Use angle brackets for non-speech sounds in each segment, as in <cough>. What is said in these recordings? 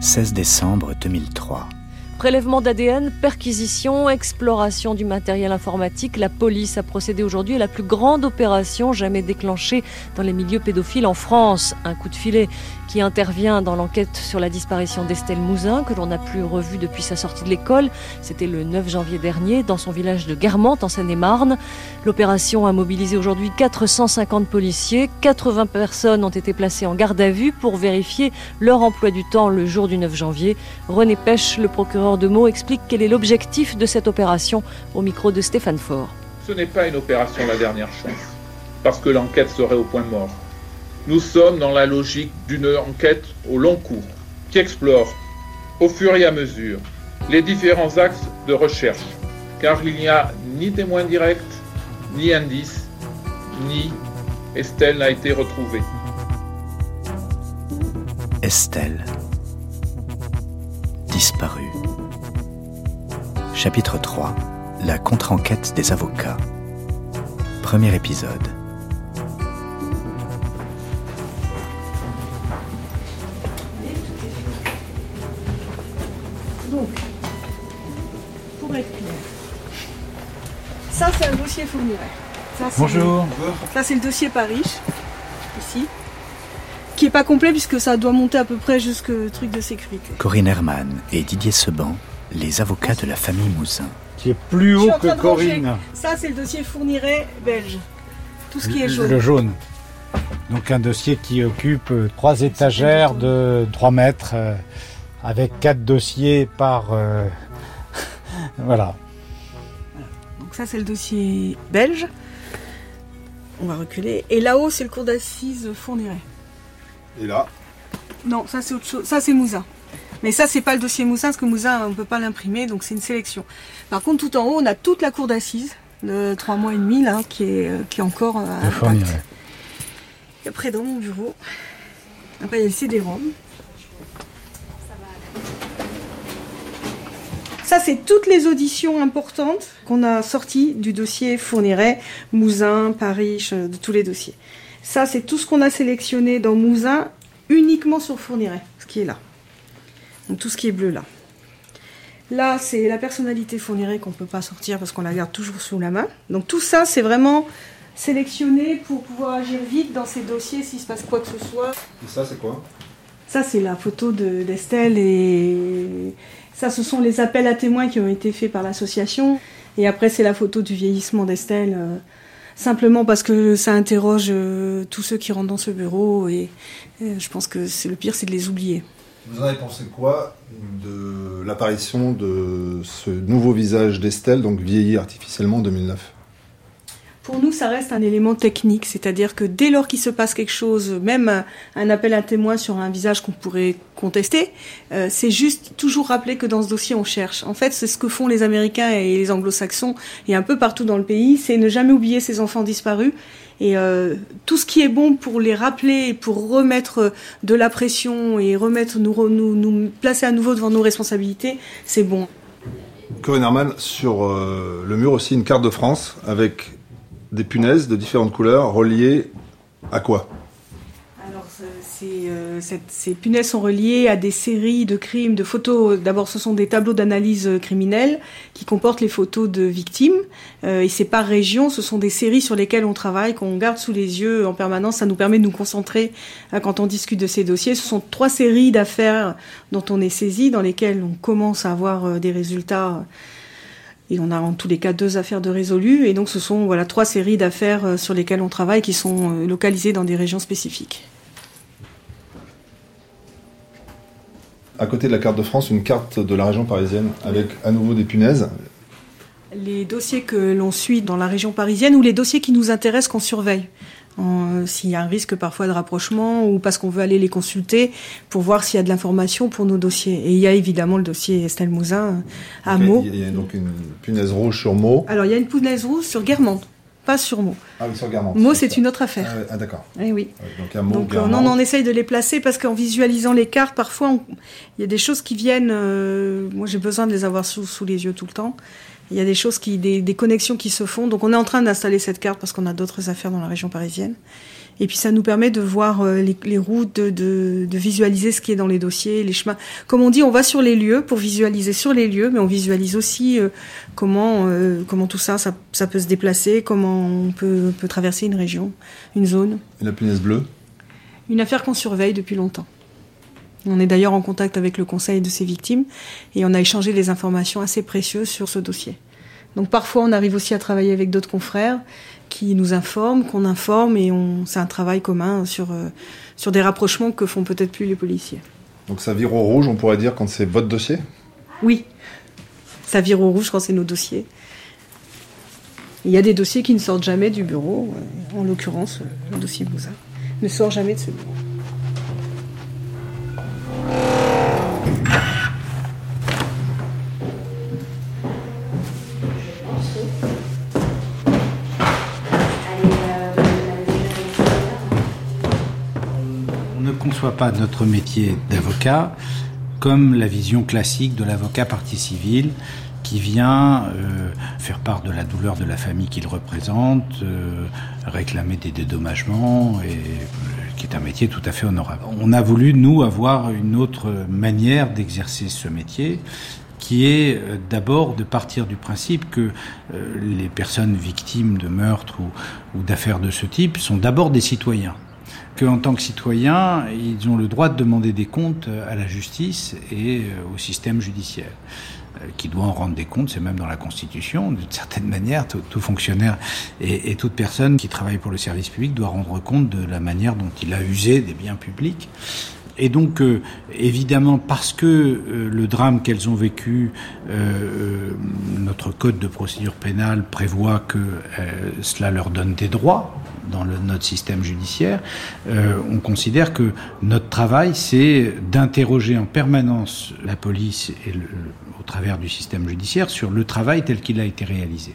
16 décembre 2003. Prélèvement d'ADN, perquisition, exploration du matériel informatique, la police a procédé aujourd'hui à la plus grande opération jamais déclenchée dans les milieux pédophiles en France. Un coup de filet qui intervient dans l'enquête sur la disparition d'Estelle Mouzin, que l'on n'a plus revue depuis sa sortie de l'école. C'était le 9 janvier dernier, dans son village de Guermantes, en Seine-et-Marne. L'opération a mobilisé aujourd'hui 450 policiers. 80 personnes ont été placées en garde à vue pour vérifier leur emploi du temps le jour du 9 janvier. René Pêche, le procureur de Meaux, explique quel est l'objectif de cette opération au micro de Stéphane Faure. Ce n'est pas une opération la dernière chance, parce que l'enquête serait au point mort. Nous sommes dans la logique d'une enquête au long cours, qui explore au fur et à mesure les différents axes de recherche, car il n'y a ni témoin direct, ni indice, ni Estelle n'a été retrouvée. Estelle. Disparue. Chapitre 3. La contre-enquête des avocats. Premier épisode. Donc, pour être clair, ça c'est un dossier c'est- Bonjour. Ça c'est le dossier Paris, ici, qui est pas complet puisque ça doit monter à peu près jusqu'au truc de sécurité. Corinne Herman et Didier Seban, les avocats de la famille Mouzin. Qui est plus haut que. Corinne. Ça c'est le dossier fourniret belge. Tout ce qui est jaune. Le jaune. Donc un dossier qui occupe trois étagères de 3 mètres, euh, avec quatre dossiers par... euh, <laughs> voilà. Donc ça c'est le dossier belge. On va reculer. Et là-haut c'est le cours d'assises fourniret. Et là, Non, ça c'est autre chose. Ça c'est Mouzin. Mais ça c'est pas le dossier Mouzin parce que Mouzin on peut pas l'imprimer donc c'est une sélection. Par contre tout en haut on a toute la cour d'assises de 3 mois et demi là qui est, euh, qui est encore euh, intacte. fournirait. Et après dans mon bureau, après il y a le CD-ROM. Ça, c'est toutes les auditions importantes qu'on a sorties du dossier Fourniret, Mouzin, Paris, euh, de tous les dossiers. Ça, c'est tout ce qu'on a sélectionné dans Mouzin uniquement sur Fourniret, ce qui est là. Donc tout ce qui est bleu là. Là, c'est la personnalité Fourniret qu'on ne peut pas sortir parce qu'on la garde toujours sous la main. Donc tout ça, c'est vraiment sélectionné pour pouvoir agir vite dans ces dossiers s'il se passe quoi que ce soit. et ça c'est quoi? Ça, c'est la photo de- d'Estelle et ça, ce sont les appels à témoins qui ont été faits par l'association. Et après, c'est la photo du vieillissement d'Estelle, euh, simplement parce que ça interroge euh, tous ceux qui rentrent dans ce bureau et euh, je pense que c'est le pire, c'est de les oublier. Vous en avez pensé quoi de l'apparition de ce nouveau visage d'Estelle, donc vieilli artificiellement en 2009 Pour nous, ça reste un élément technique, c'est-à-dire que dès lors qu'il se passe quelque chose, même un, appel à témoin sur un visage qu'on pourrait contester, euh, c'est juste toujours rappeler que dans ce dossier, on cherche. En fait, c'est ce que font les Américains et les Anglo-Saxons et un peu partout dans le pays, c'est ne jamais oublier ces enfants disparus. Et euh, tout ce qui est bon pour les rappeler, et pour remettre de la pression et remettre nous, re- nous, nous placer à nouveau devant nos responsabilités, c'est bon. Corinne Herman, sur euh, le mur aussi une carte de France avec des punaises de différentes couleurs reliées à quoi Alors, c'est- c'est, euh, ces punaises sont reliées à des séries de crimes, de photos. D'abord, ce sont des tableaux d'analyse euh, criminelle qui comportent les photos de victimes. Euh, et c'est par région, ce sont des séries sur lesquelles on travaille, qu'on garde sous les yeux en permanence. Ça nous permet de nous concentrer euh, quand on discute de ces dossiers. Ce sont trois séries d'affaires dont on est saisi, dans lesquelles on commence à avoir des résultats. Et on a en tous les cas deux affaires de résolues. Et donc, ce sont voilà trois séries d'affaires sur lesquelles on travaille qui sont localisées dans des régions spécifiques. À côté de la carte de France, une carte de la région parisienne avec à nouveau des punaises. Les dossiers que l'on suit dans la région parisienne ou les dossiers qui nous intéressent qu'on surveille. En- S'il y a un risque parfois de rapprochement ou parce qu'on veut aller les consulter pour voir s'il y a de l'information pour nos dossiers. Et il y a évidemment le dossier Estelle Mouzin euh, à Meaux. Il y a donc une punaise rouge sur Meaux. Alors il y a une punaise rouge sur Guermantes, pas sur Meaux. Ah oui, sur Guermantes. Meaux, c'est une autre affaire. Ah, ah, d'accord. Eh oui. Donc à Meaux, Donc euh, non, on essaye de les placer parce qu'en visualisant les cartes, parfois, on- il y a des choses qui viennent. euh, moi, j'ai besoin de les avoir sous, sous les yeux tout le temps. Il y a des choses qui, des, des connexions qui se font. Donc, on est en train d'installer cette carte parce qu'on a d'autres affaires dans la région parisienne. Et puis ça nous permet de voir euh, les, routes, de, visualiser ce qui est dans les dossiers, les chemins. Comme on dit, on va sur les lieux pour visualiser sur les lieux, mais on visualise aussi euh, comment comment tout ça, ça, peut se déplacer, comment on peut, peut traverser une région, une zone. Et la punaise bleue? Une affaire qu'on surveille depuis longtemps. On est d'ailleurs en contact avec le conseil de ces victimes et on a échangé des informations assez précieuses sur ce dossier. Donc parfois on arrive aussi à travailler avec d'autres confrères qui nous informent, qu'on informe et on, c'est un travail commun sur, euh, sur des rapprochements que font peut-être plus les policiers. Donc ça vire au rouge, on pourrait dire, quand c'est votre dossier? Oui, ça vire au rouge quand c'est nos dossiers. Il y a des dossiers qui ne sortent jamais du bureau, en l'occurrence le dossier Bouza ne sort jamais de ce bureau. Pas notre métier d'avocat comme la vision classique de l'avocat partie civile qui vient euh, faire part de la douleur de la famille qu'il représente, euh, réclamer des dédommagements, et euh, qui est un métier tout à fait honorable. On a voulu, nous, avoir une autre manière d'exercer ce métier, qui est d'abord de partir du principe que les personnes victimes de meurtres ou d'affaires de ce type sont d'abord des citoyens qu'en tant que citoyens, ils ont le droit de demander des comptes à la justice et euh, au système judiciaire euh, qui doit en rendre des comptes, c'est même dans la Constitution, d'une <laughs> certaine manière, tout, fonctionnaire et, toute personne qui travaille pour le service public doit rendre compte de la manière dont il a usé des biens publics. Et donc, euh, évidemment, parce que le drame qu'elles ont vécu, notre code de procédure pénale prévoit que cela leur donne des droits, dans notre système judiciaire, euh, on considère que notre travail, c'est d'interroger en permanence la police et au travers du système judiciaire sur le travail tel qu'il a été réalisé.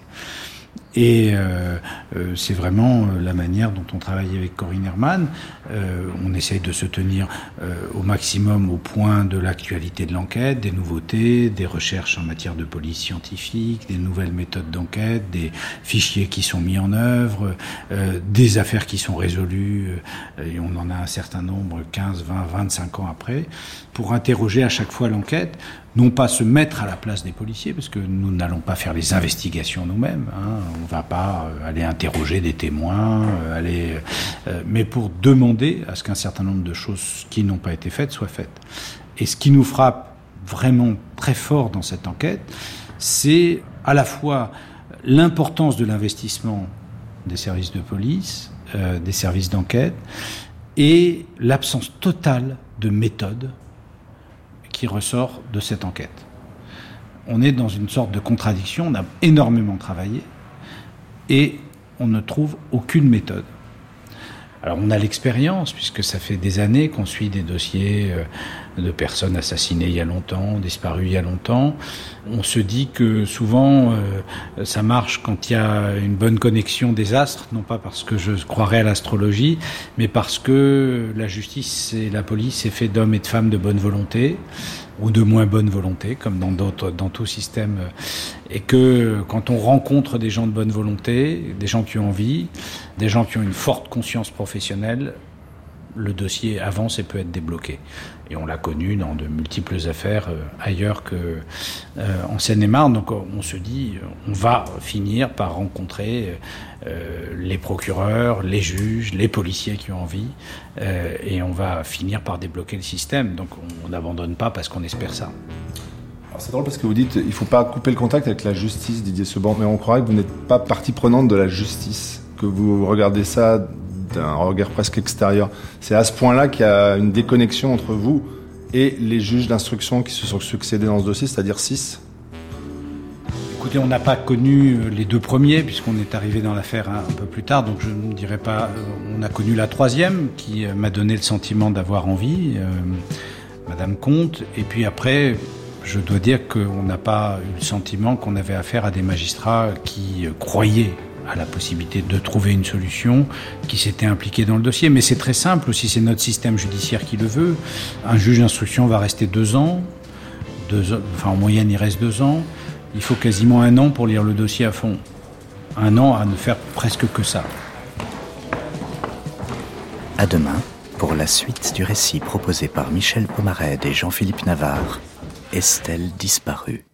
Et euh, euh, c'est vraiment euh, la manière dont on travaille avec Corinne Herman. Euh, on essaye de se tenir euh, au maximum au point de l'actualité de l'enquête, des nouveautés, des recherches en matière de police scientifique, des nouvelles méthodes d'enquête, des fichiers qui sont mis en œuvre, des affaires qui sont résolues, et on en a un certain nombre, 15, 20, 25 ans après, pour interroger à chaque fois l'enquête non pas se mettre à la place des policiers, parce que nous n'allons pas faire les investigations nous-mêmes, hein, ne va pas euh, aller interroger des témoins, euh, aller, euh, mais pour demander à ce qu'un certain nombre de choses qui n'ont pas été faites soient faites. Et ce qui nous frappe vraiment très fort dans cette enquête, c'est à la fois l'importance de l'investissement des services de police, des services d'enquête, et l'absence totale de méthode qui ressort de cette enquête. On est dans une sorte de contradiction, on a énormément travaillé et on ne trouve aucune méthode. Alors on a l'expérience, puisque ça fait des années qu'on suit des dossiers euh, de personnes assassinées il y a longtemps, disparues il y a longtemps. On se dit que souvent euh, ça marche quand il y a une bonne connexion des astres, non pas parce que je croirais à l'astrologie, mais parce que la justice et la police est fait d'hommes et de femmes de bonne volonté ou de moins bonne volonté, comme dans d'autres, dans tout système, et que quand on rencontre des gens de bonne volonté, des gens qui ont envie, des gens qui ont une forte conscience professionnelle, le dossier avance et peut être débloqué. Et on l'a connu dans de multiples affaires euh, ailleurs que euh, Seine-et-Marne. Donc on se dit, on va finir par rencontrer euh, les procureurs, les juges, les policiers qui ont envie, et on va finir par débloquer le système. Donc on n'abandonne pas parce qu'on espère ça. C'est drôle parce que vous dites il ne faut pas couper le contact avec la justice, Didier Seban, mais on croirait que vous n'êtes pas partie prenante de la justice, que vous regardez ça d'un regard presque extérieur. C'est à ce point-là qu'il y a une déconnexion entre vous et les juges d'instruction qui se sont succédés dans ce dossier, c'est-à-dire six Écoutez, on n'a pas connu euh, les deux premiers, puisqu'on est arrivé dans l'affaire un peu plus tard, donc je ne dirais pas. Euh, on a connu la troisième, qui euh, m'a donné le sentiment d'avoir envie, Madame Comte, et puis après, je dois dire qu'on n'a pas eu le sentiment qu'on avait affaire à des magistrats qui croyaient à la possibilité de trouver une solution, qui s'était impliqué dans le dossier. Mais c'est très simple aussi, c'est notre système judiciaire qui le veut. Un juge d'instruction va rester deux ans, deux, enfin en moyenne il reste deux ans. Il faut quasiment un an pour lire le dossier à fond. Un an à ne faire presque que ça. À demain pour la suite du récit proposé par Michel Pomarède et Jean-Philippe Navarre, Estelle disparue.